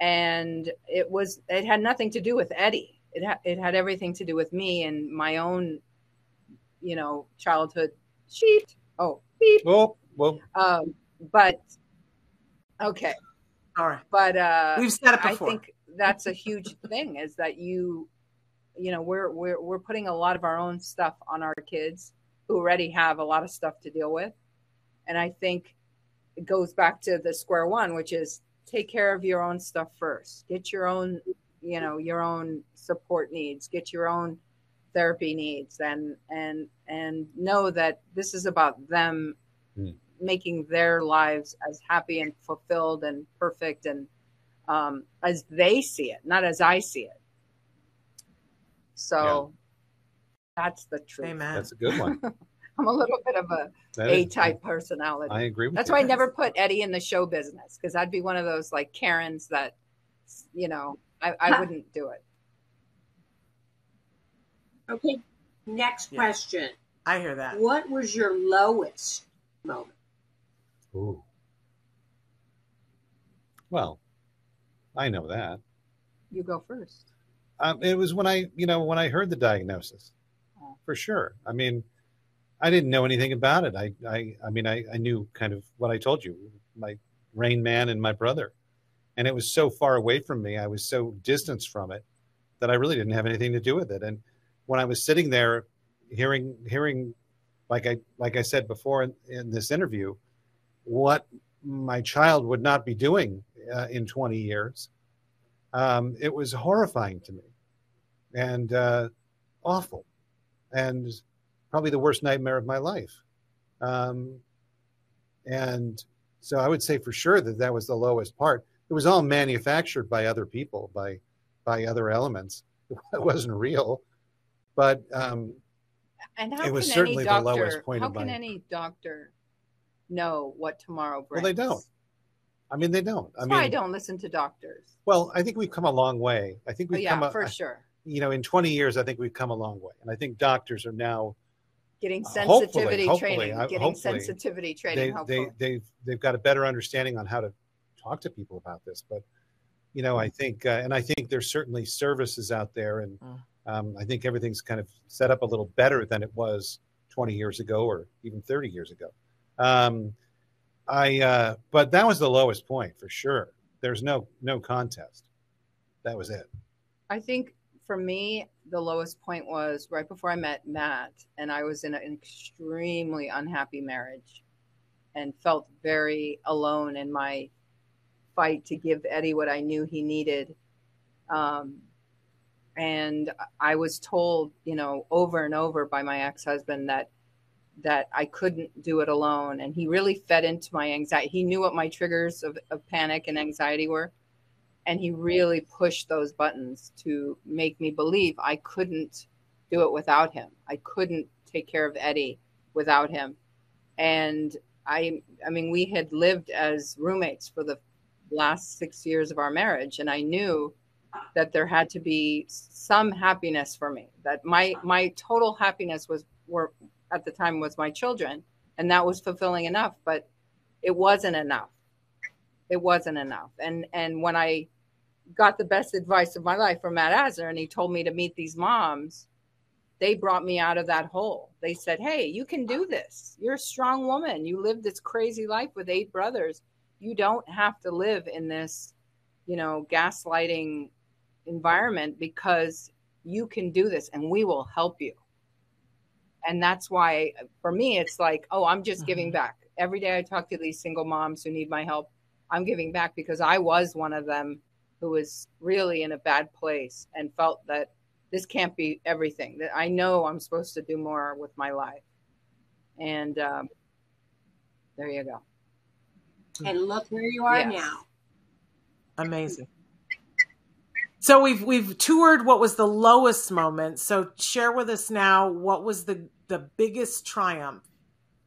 And it was, it had nothing to do with Eddie. It, ha- it had everything to do with me and my own, you know, childhood sheet. Oh, beep. Oh, well, Um, but okay. All right. But, uh, We've said it I think that's a huge thing is that you, you know, we're, we're, we're putting a lot of our own stuff on our kids who already have a lot of stuff to deal with. And I think it goes back to the square one, which is take care of your own stuff first. Get your own, you know, your own support needs, get your own therapy needs and and and know that this is about them Hmm. making their lives as happy and fulfilled and perfect and um, as they see it, not as I see it. So that's the truth. Amen. that's a good one. I'm a little bit of a A type personality. I agree with That's you. why I never put Eddie in the show business because I'd be one of those like Karens that, you know, I, I wouldn't do it. Okay. Next Yeah. question. I hear that. What was your lowest moment? Ooh. Well, I know that. You go first. Um, it was when I, you know, when I heard the diagnosis, Oh. for sure. I mean, I didn't know anything about it. I, I, I mean, I, I knew kind of what I told you, my Rain Man and my brother, and it was so far away from me. I was so distanced from it that I really didn't have anything to do with it. And when I was sitting there, hearing, hearing, like I, like I said before in, in this interview, what my child would not be doing uh, in 20 years, um, it was horrifying to me and uh, awful and probably the worst nightmare of my life. Um, and so I would say for sure that that was the lowest part. It was all manufactured by other people, by by other elements. It wasn't real, but um, And how It was can certainly any the lowest point how of can my- any doctor know what tomorrow brings? Well, they don't. I mean, they don't. I mean, I don't listen to doctors. well, I think we've come a long way. I think Oh, we've yeah, come a, for sure. You know, in 20 years, I think we've come a long way, and I think doctors are now Getting hopefully- sensitivity hopefully, training. I- Getting hopefully sensitivity training. they, hopefully. they they've they've got a better understanding on how to talk to people about this but you know i think uh, and i think there's certainly services out there and Mm. um, i think everything's kind of set up a little better than it was 20 years ago or even 30 years ago um, i uh, but that was the lowest point for sure there's no no contest that was it I think for me, the lowest point was right before I met Matt, and I was in an extremely unhappy marriage and felt very alone in my fight to give Eddie what I knew he needed. Um, and I was told, you know, over and over by my ex husband that that I couldn't do it alone. And he really fed into my anxiety. He knew what my triggers of, of panic and anxiety were and he really pushed those buttons to make me believe I couldn't do it without him. I couldn't take care of Eddie without him. And I I mean we had lived as roommates for the last 6 years of our marriage and I knew that there had to be some happiness for me. That my my total happiness was were at the time was my children and that was fulfilling enough, but it wasn't enough it wasn't enough. And and when I got the best advice of my life from Matt Asner, and he told me to meet these moms, they brought me out of that hole. They said, Hey, you can do this. You're a strong woman. You lived this crazy life with eight brothers. You don't have to live in this, you know, gaslighting environment because you can do this and we will help you. And that's why, for me, it's like, oh, I'm just mm-hmm. giving back. Every day I talk to these single moms who need my help. I'm giving back because I was one of them who was really in a bad place and felt that this can't be everything. That I know I'm supposed to do more with my life. And um, there you go. And look where you are yes. now. Amazing. So we've we've toured what was the lowest moment. So share with us now what was the the biggest triumph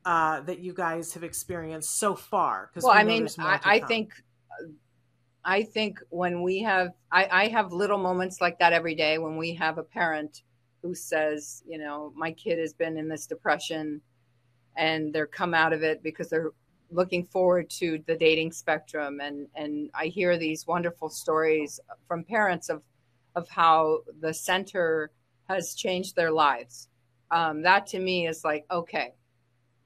uh, that you guys have experienced so far? Because well, we I mean, I, I think I think when we have, I, I have little moments like that every day when we have a parent who says, you know, my kid has been in this depression and they're come out of it because they're looking forward to the dating spectrum and and I hear these wonderful stories from parents of of how the center has changed their lives. Um, that to me is like okay,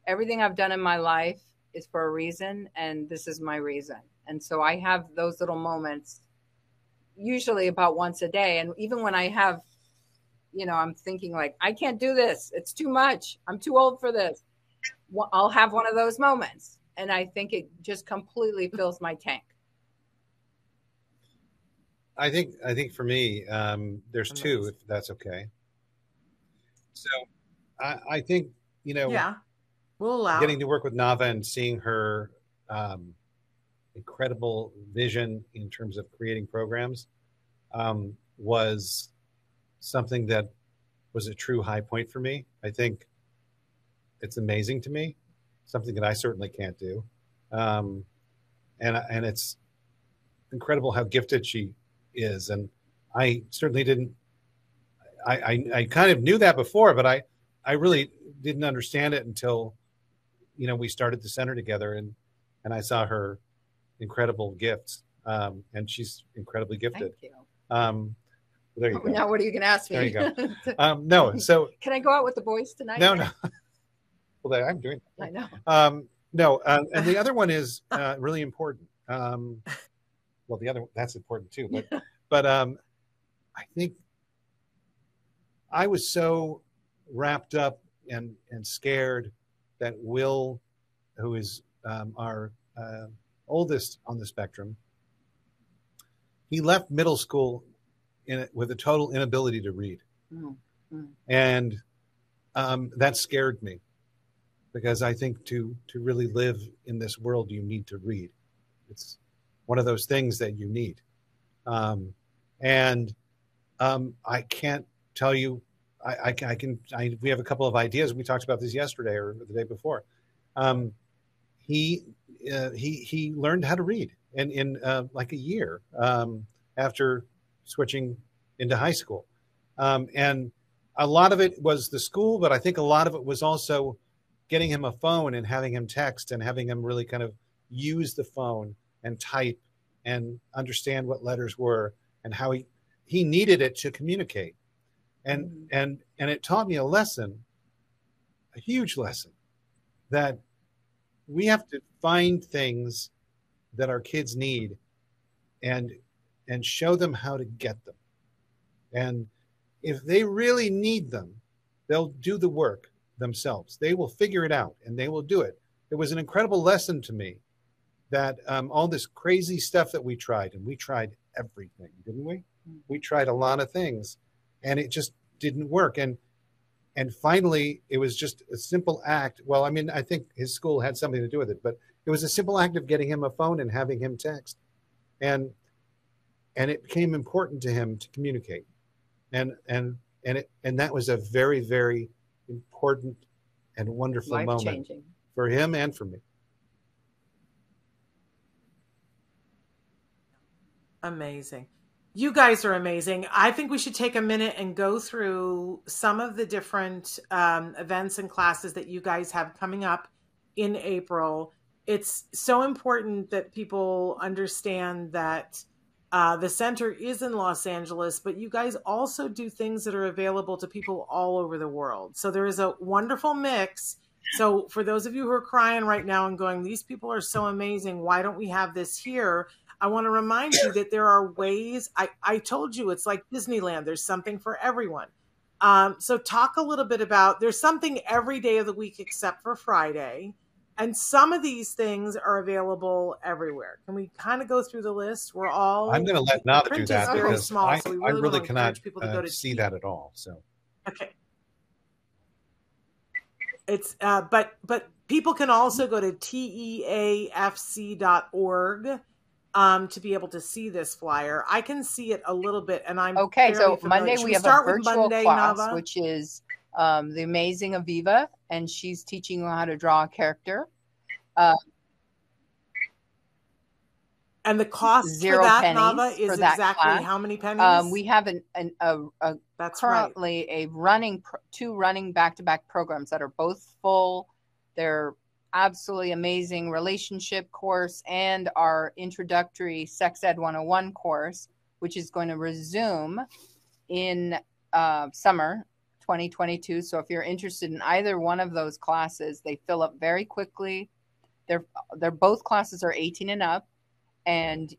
everything I've done in my life is for a reason, and this is my reason. And so I have those little moments usually about once a day. And even when I have, you know, I'm thinking like, I can't do this. It's too much. I'm too old for this. I'll have one of those moments. And I think it just completely fills my tank. I think I think for me, um, there's two, if that's okay. So I, I think you know, yeah, we'll allow getting to work with Nava and seeing her um, incredible vision in terms of creating programs um, was something that was a true high point for me. I think it's amazing to me, something that I certainly can't do, um, and and it's incredible how gifted she is. And I certainly didn't. I, I, I kind of knew that before, but I I really didn't understand it until you know we started the center together and and I saw her incredible gifts, um, and she's incredibly gifted. Thank you. Um, there you oh, go. Now, what are you going to ask me? There you go. Um, no, so can I go out with the boys tonight? No, no. well, I'm doing. That. I know. Um, no, uh, and the other one is uh, really important. Um, well, the other that's important too, but but um, I think I was so wrapped up and and scared that Will, who is um, our uh, oldest on the spectrum, he left middle school in, with a total inability to read. Mm-hmm. And um, that scared me because I think to, to really live in this world, you need to read. It's one of those things that you need. Um, and um, I can't tell you, I, I, I can, I, we have a couple of ideas. We talked about this yesterday or the day before. Um, he uh, he he learned how to read in in uh, like a year um, after switching into high school, um, and a lot of it was the school, but I think a lot of it was also getting him a phone and having him text and having him really kind of use the phone and type and understand what letters were and how he he needed it to communicate and mm-hmm. and and it taught me a lesson a huge lesson that we have to find things that our kids need and and show them how to get them and if they really need them they'll do the work themselves they will figure it out and they will do it it was an incredible lesson to me that um, all this crazy stuff that we tried and we tried everything didn't we mm. we tried a lot of things and it just didn't work. And and finally it was just a simple act. Well i mean i think his school had something to do with it but it was a simple act of getting him a phone and having him text. And and it became important to him to communicate. And and and it and that was a very very important and wonderful Life moment changing. for him and for me. Amazing you guys are amazing. I think we should take a minute and go through some of the different um, events and classes that you guys have coming up in April. It's so important that people understand that Uh, the center is in Los Angeles, but you guys also do things that are available to people all over the world. So there is a wonderful mix. So for those of you who are crying right now and going, these people are so amazing, why don't we have this here? I want to remind you that there are ways. I, I told you it's like Disneyland, there's something for everyone. Um, so talk a little bit about there's something every day of the week except for Friday. And some of these things are available everywhere. Can we kind of go through the list? We're all. I'm going to let Nava do that because small, I, so we I really really cannot people to uh, go to see T- that at all. So Okay. It's uh, but but people can also go to teafc.org um, to be able to see this flyer. I can see it a little bit, and I'm Okay, so familiar. Monday Should we have a virtual Monday, class, Nava? which is um, the amazing Aviva, and she's teaching you how to draw a character. and the cost Zero for that pennies Nava is exactly class. how many pennies? Um, we have an, an a, a That's right. currently a running two running back-to-back programs that are both full they're absolutely amazing relationship course and our introductory sex ed 101 course which is going to resume in uh, summer 2022 so if you're interested in either one of those classes they fill up very quickly. They're they're both classes are 18 and up. And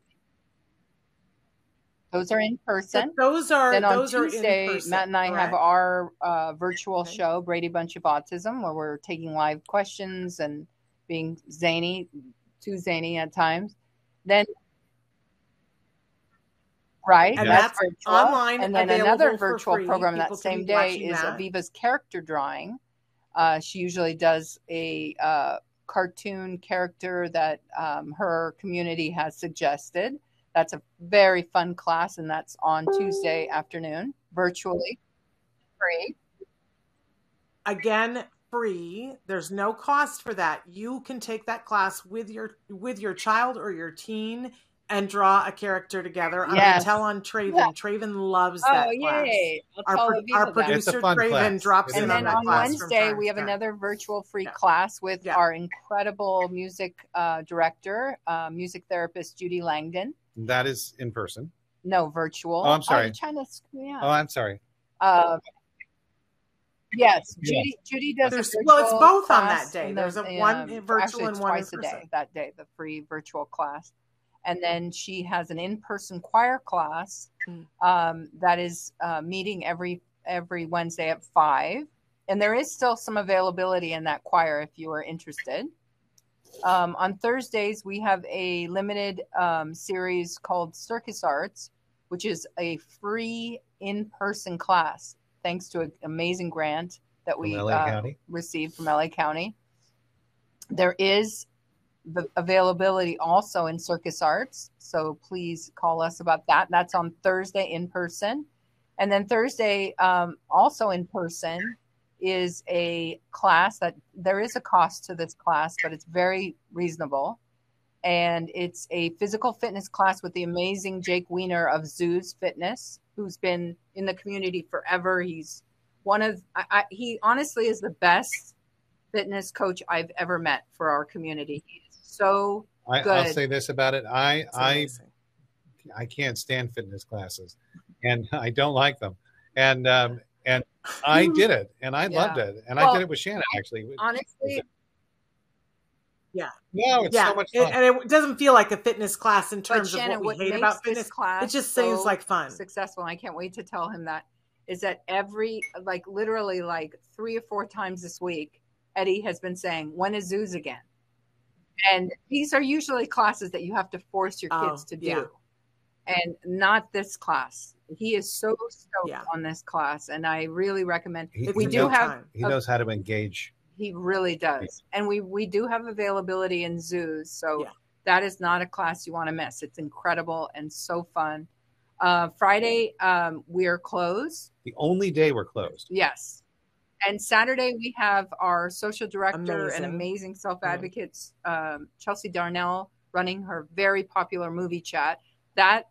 those are in So person those are then on those are Tuesday, in person, Matt and I have our uh, virtual Okay. show, Brady Bunch of Autism, where we're taking live questions and being zany, too zany at times. Then, right, And that's, that's virtual. online, And then another virtual free. program that People can same day is that. Aviva's character drawing. Uh, she usually does a uh, cartoon character that um, her community has suggested. That's a very fun class, and that's on Tuesday afternoon, virtually free. again free there's no cost for that you can take that class with your with your child or your teen and draw a character together i'm Yes. gonna tell on traven Yeah. traven loves Oh, that class yay! I'll our, tell pro- Aviva our producer It's traven class. drops It in is and a on then that on class from Wednesday, we have time. another virtual free Yeah. class with Yeah. our incredible music uh, director, uh, music therapist Judy Langdon. That is in person. No, virtual. Oh, I'm sorry. you're trying to screw me up. Oh, I'm sorry. Um, yes, Judy. Judy does. There's- a well, it's both on that day. There's a then, one um, virtual actually, and it's one in twice a person. day. That day, the free virtual class, and then she has an in-person choir class Mm. um, that is uh, meeting every every Wednesday at five, and there is still some availability in that choir if you are interested. Um, on Thursdays, we have a limited um, series called Circus Arts, which is a free in person class, thanks to an amazing grant that we uh, received from LA County. There is the availability also in Circus Arts, so please call us about that. That's on Thursday in person. And then Thursday, um, also in person, is a class that there is a cost to this class, but it's very reasonable. And it's a physical fitness class with the amazing Jake Weiner of Zoos Fitness, who's been in the community forever. He's one of, I, I, he honestly is the best fitness coach I've ever met for our community. He's so I, I'll say this about it. I I. I can't stand fitness classes, and I don't like them. And um, and I did it, and I Yeah. loved it, and I did it with Shannon actually. honestly, yeah. No, it's yeah, so much it- fun. and it doesn't feel like a fitness class in terms Shannon, of what what we hate makes about this fitness. class It just seems so like fun. successful, and I can't wait to tell him that, is that every, like literally like three or four times this week, Eddie has been saying, when is zoos again? And these are usually classes that you have to force your oh, kids Oh, to do. yeah. And not this class. He is so stoked Yeah. on this class, and I really recommend. He- we he do knows, have time. he knows how to engage. He really does. And we we do have availability in zoos. So Yeah. that is not a class you want to miss. It's incredible and so fun. Uh, Friday, um, we are closed. The only day we're closed. Yes. And Saturday, we have our social director and Amazing. amazing self advocates, um, Chelsea Darnell, running her very popular movie chat. That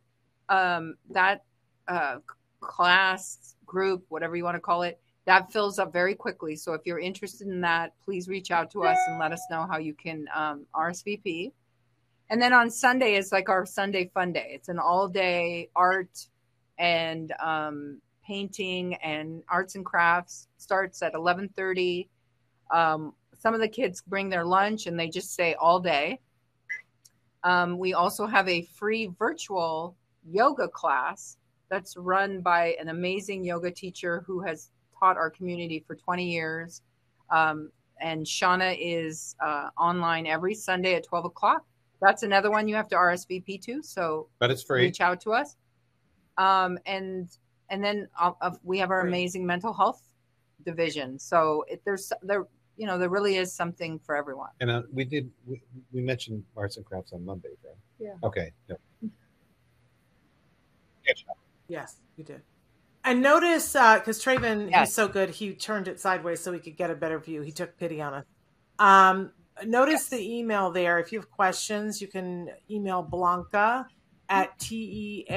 um, that uh, class group, whatever you want to call it, that fills up very quickly. So if you're interested in that, please reach out to us and let us know how you can um, RSVP. And then on Sunday is like our Sunday fun day. It's an all day art and um, painting and arts and crafts. Starts at eleven thirty. Um, some of the kids bring their lunch and they just stay all day. Um, we also have a free virtual yoga class that's run by an amazing yoga teacher who has taught our community for 20 years. Um, and Shauna is uh, online every Sunday at 12 o'clock. That's another one you have to RSVP to. So, but it's free. Reach out to us. Um, and and then uh, we have our amazing mental health division. So it, there's there you know there really is something for everyone. And uh, we did we, we, mentioned arts and crafts on Monday, right? Yeah. Okay. No. Yes, you did. And notice because uh, Traven, yes. he's so good, he turned it sideways so we could get a better view. He took pity on us. Um, notice yes. the email there. If you have questions, you can email Blanca at teafc.org.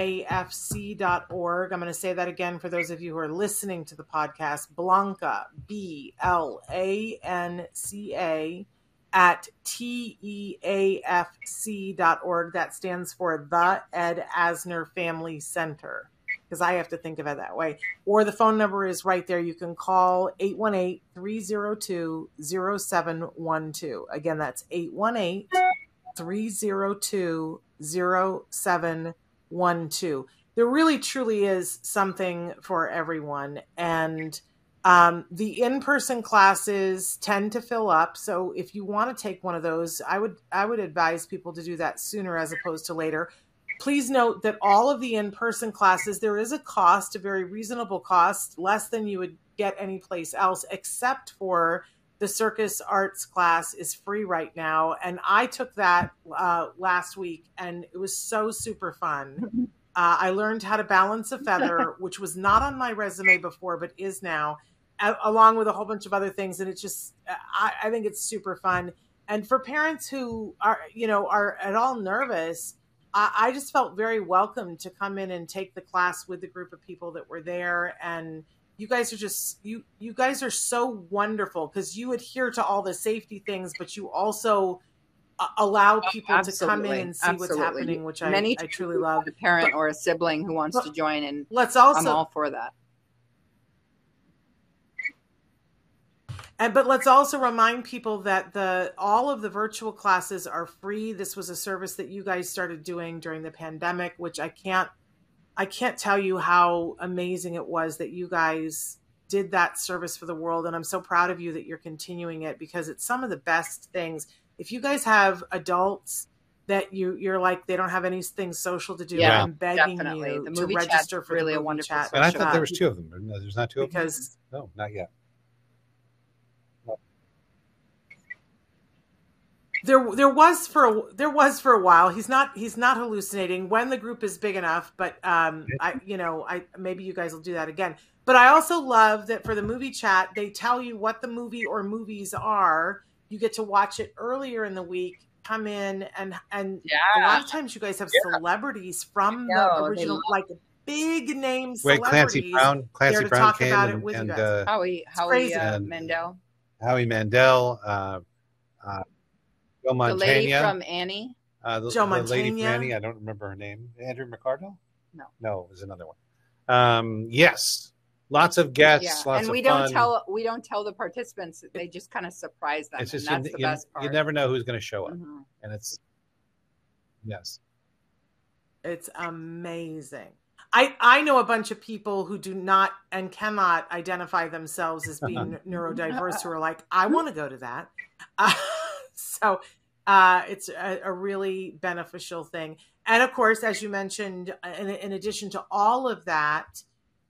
I'm going to say that again for those of you who are listening to the podcast. Blanca, B L A N C A, at teafc.org. That stands for the Ed Asner Family Center because I have to think of it that way. Or the phone number is right there. You can call 818 302 0712. Again, that's 818 302 0712. There really truly is something for everyone. And um, the in-person classes tend to fill up. So if you want to take one of those, I would I would advise people to do that sooner as opposed to later. Please note that all of the in-person classes, there is a cost, a very reasonable cost, less than you would get anyplace else, except for the circus arts class is free right now. And i took that uh, last week and it was so super fun. Uh, i learned how to balance a feather which was not on my resume before but is now along with a whole bunch of other things. And it's just I, I think it's super fun. And for parents who are you know are at all nervous I, I just felt very welcome to come in and take the class with the group of people that were there and you guys are just you you guys are so wonderful because you adhere to all the safety things but you also uh, allow people Absolutely. to come in and see Absolutely. what's happening which Many I, I truly love a parent or a sibling who wants to join and let's also i'm all for that And but let's also remind people that the all of the virtual classes are free. This was a service that you guys started doing during the pandemic, which I can't I can't tell you how amazing it was that you guys did that service for the world. And I'm so proud of you that you're continuing it because it's some of the best things. If you guys have adults that you you're like they don't have anything social to do, yeah, I'm begging definitely. you the to register for really the a wonderful. chat. And I thought there was two of them. No, there's not two because, of them. because No, not yet. There there was for a, there was for a while. He's not he's not hallucinating. When the group is big enough but um i you know i maybe you guys will do that again. But i also love that for the movie chat they tell you what the movie or movies are. You get to watch it earlier in the week come in and and yeah. a lot of times you guys have yeah. celebrities from the original like big names Wait, Clancy Brown Clancy Brown came and, and uh, Howie Howie uh, Mandel. Howie Mandel uh, uh, Joe Mantegna. The lady from Annie. Uh, the, Joe the lady from Annie. I don't remember her name. Andrea McArdle. No. No, it was another one. Um, yes, lots of guests. Yeah. Lots and we of don't fun. tell we don't tell the participants. They just kind of surprise them. It's just and that's you, the you, best part. you never know who's going to show up, Mhm. and it's yes. It's amazing. I, I know a bunch of people who do not and cannot identify themselves as being neurodiverse who are like, I want to go to that. Uh, so uh, it's a, a, really beneficial thing. And of course, as you mentioned, in, in addition to all of that,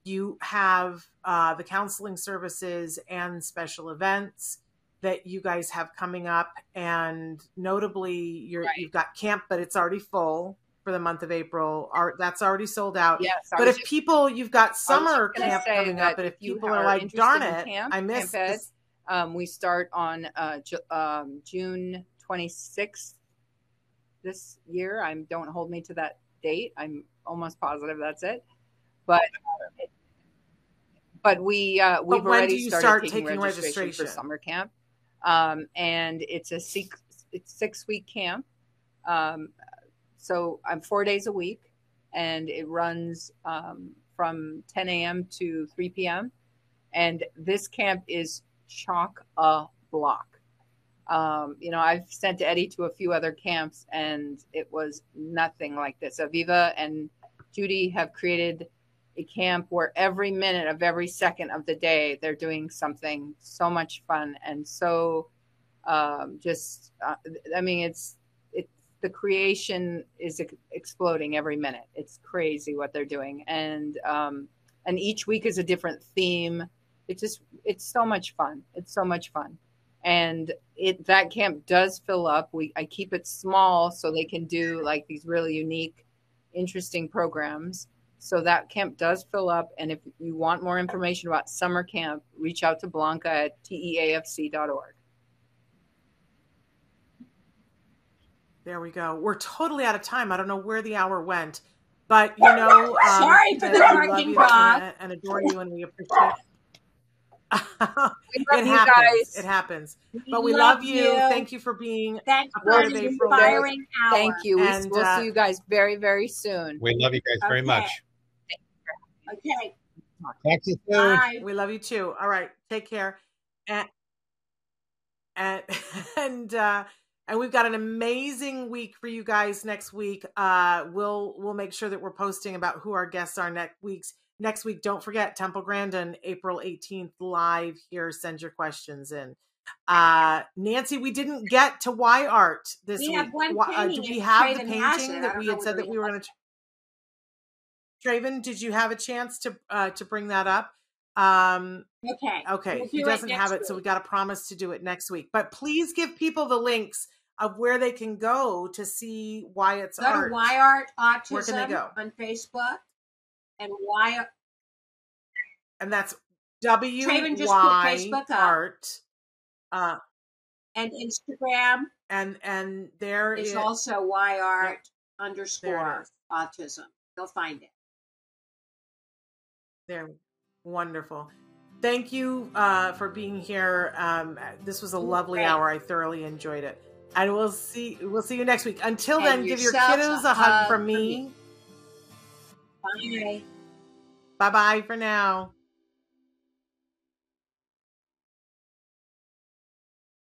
you have uh, the counseling services and special events that you guys have coming up. And notably, you're, Right. you've got camp, but it's already full for the month of April. Art that's already sold out. Yes, But if just- people, you've got summer camp coming up, but if people are like, darn it, camp, I missed this. Um, we start on uh, Ju- um, June 26th this year. I don't hold me to that date. I'm almost positive that's it. But but we uh, we've when already started start taking, taking registration, registration? for summer camp, um, and it's a six it's six week camp. Um, so I'm four days a week, and it runs um, from 10 a.m. to 3 p.m. And this camp is chock a block. Um, you know, I've sent Eddie to a few other camps, and it was nothing like this. Aviva and Judy have created a camp where every minute of every second of the day they're doing something so much fun and so um, just uh, i mean it's it's the creation is exploding every minute it's crazy what they're doing and um, and each week is a different theme It just it's so much fun it's so much fun and it that camp does fill up we i keep it small so they can do like these really unique interesting programs so that camp does fill up. And if you want more information about summer camp, reach out to Blanca at teafc.org. There we go. We're totally out of time. I don't know where the hour went, but you know, um, sorry for the parking and, and adore you, and we appreciate. it happens. Guys. It happens. We but we love, love you. you. Thank you for being Thanks a part of inspiring hour. Thank you. And, we'll uh, see you guys very, very soon. We love you guys okay. very much. Okay. Talk to you soon. Bye. We love you too. All right. Take care. And and and uh and we've got an amazing week for you guys next week. Uh we'll we'll make sure that we're posting about who our guests are next week's next week. Don't forget Temple Grandin, April 18th, live here. Send your questions in. Uh Nancy, we didn't get to why art this we week. Have one uh, do we have the painting that we had said that we were going to Draven, did you have a chance to uh, to bring that up? Um, okay. Okay. We'll he doesn't have it, week. so we got a promise to do it next week. But please give people the links of where they can go to see Wyatt's go art. To Wyatt Autism where can they go? on Facebook and Wyatt. And that's W Y Facebook Art. Uh, and Instagram. And and there is also Y Art underscore autism. You'll find it. They're wonderful. Thank you uh, for being here. Um, this was a lovely Great. hour. I thoroughly enjoyed it. And we'll see we'll see you next week. Until and then, give your kiddos a, a hug from me. me. Bye. Bye bye for now.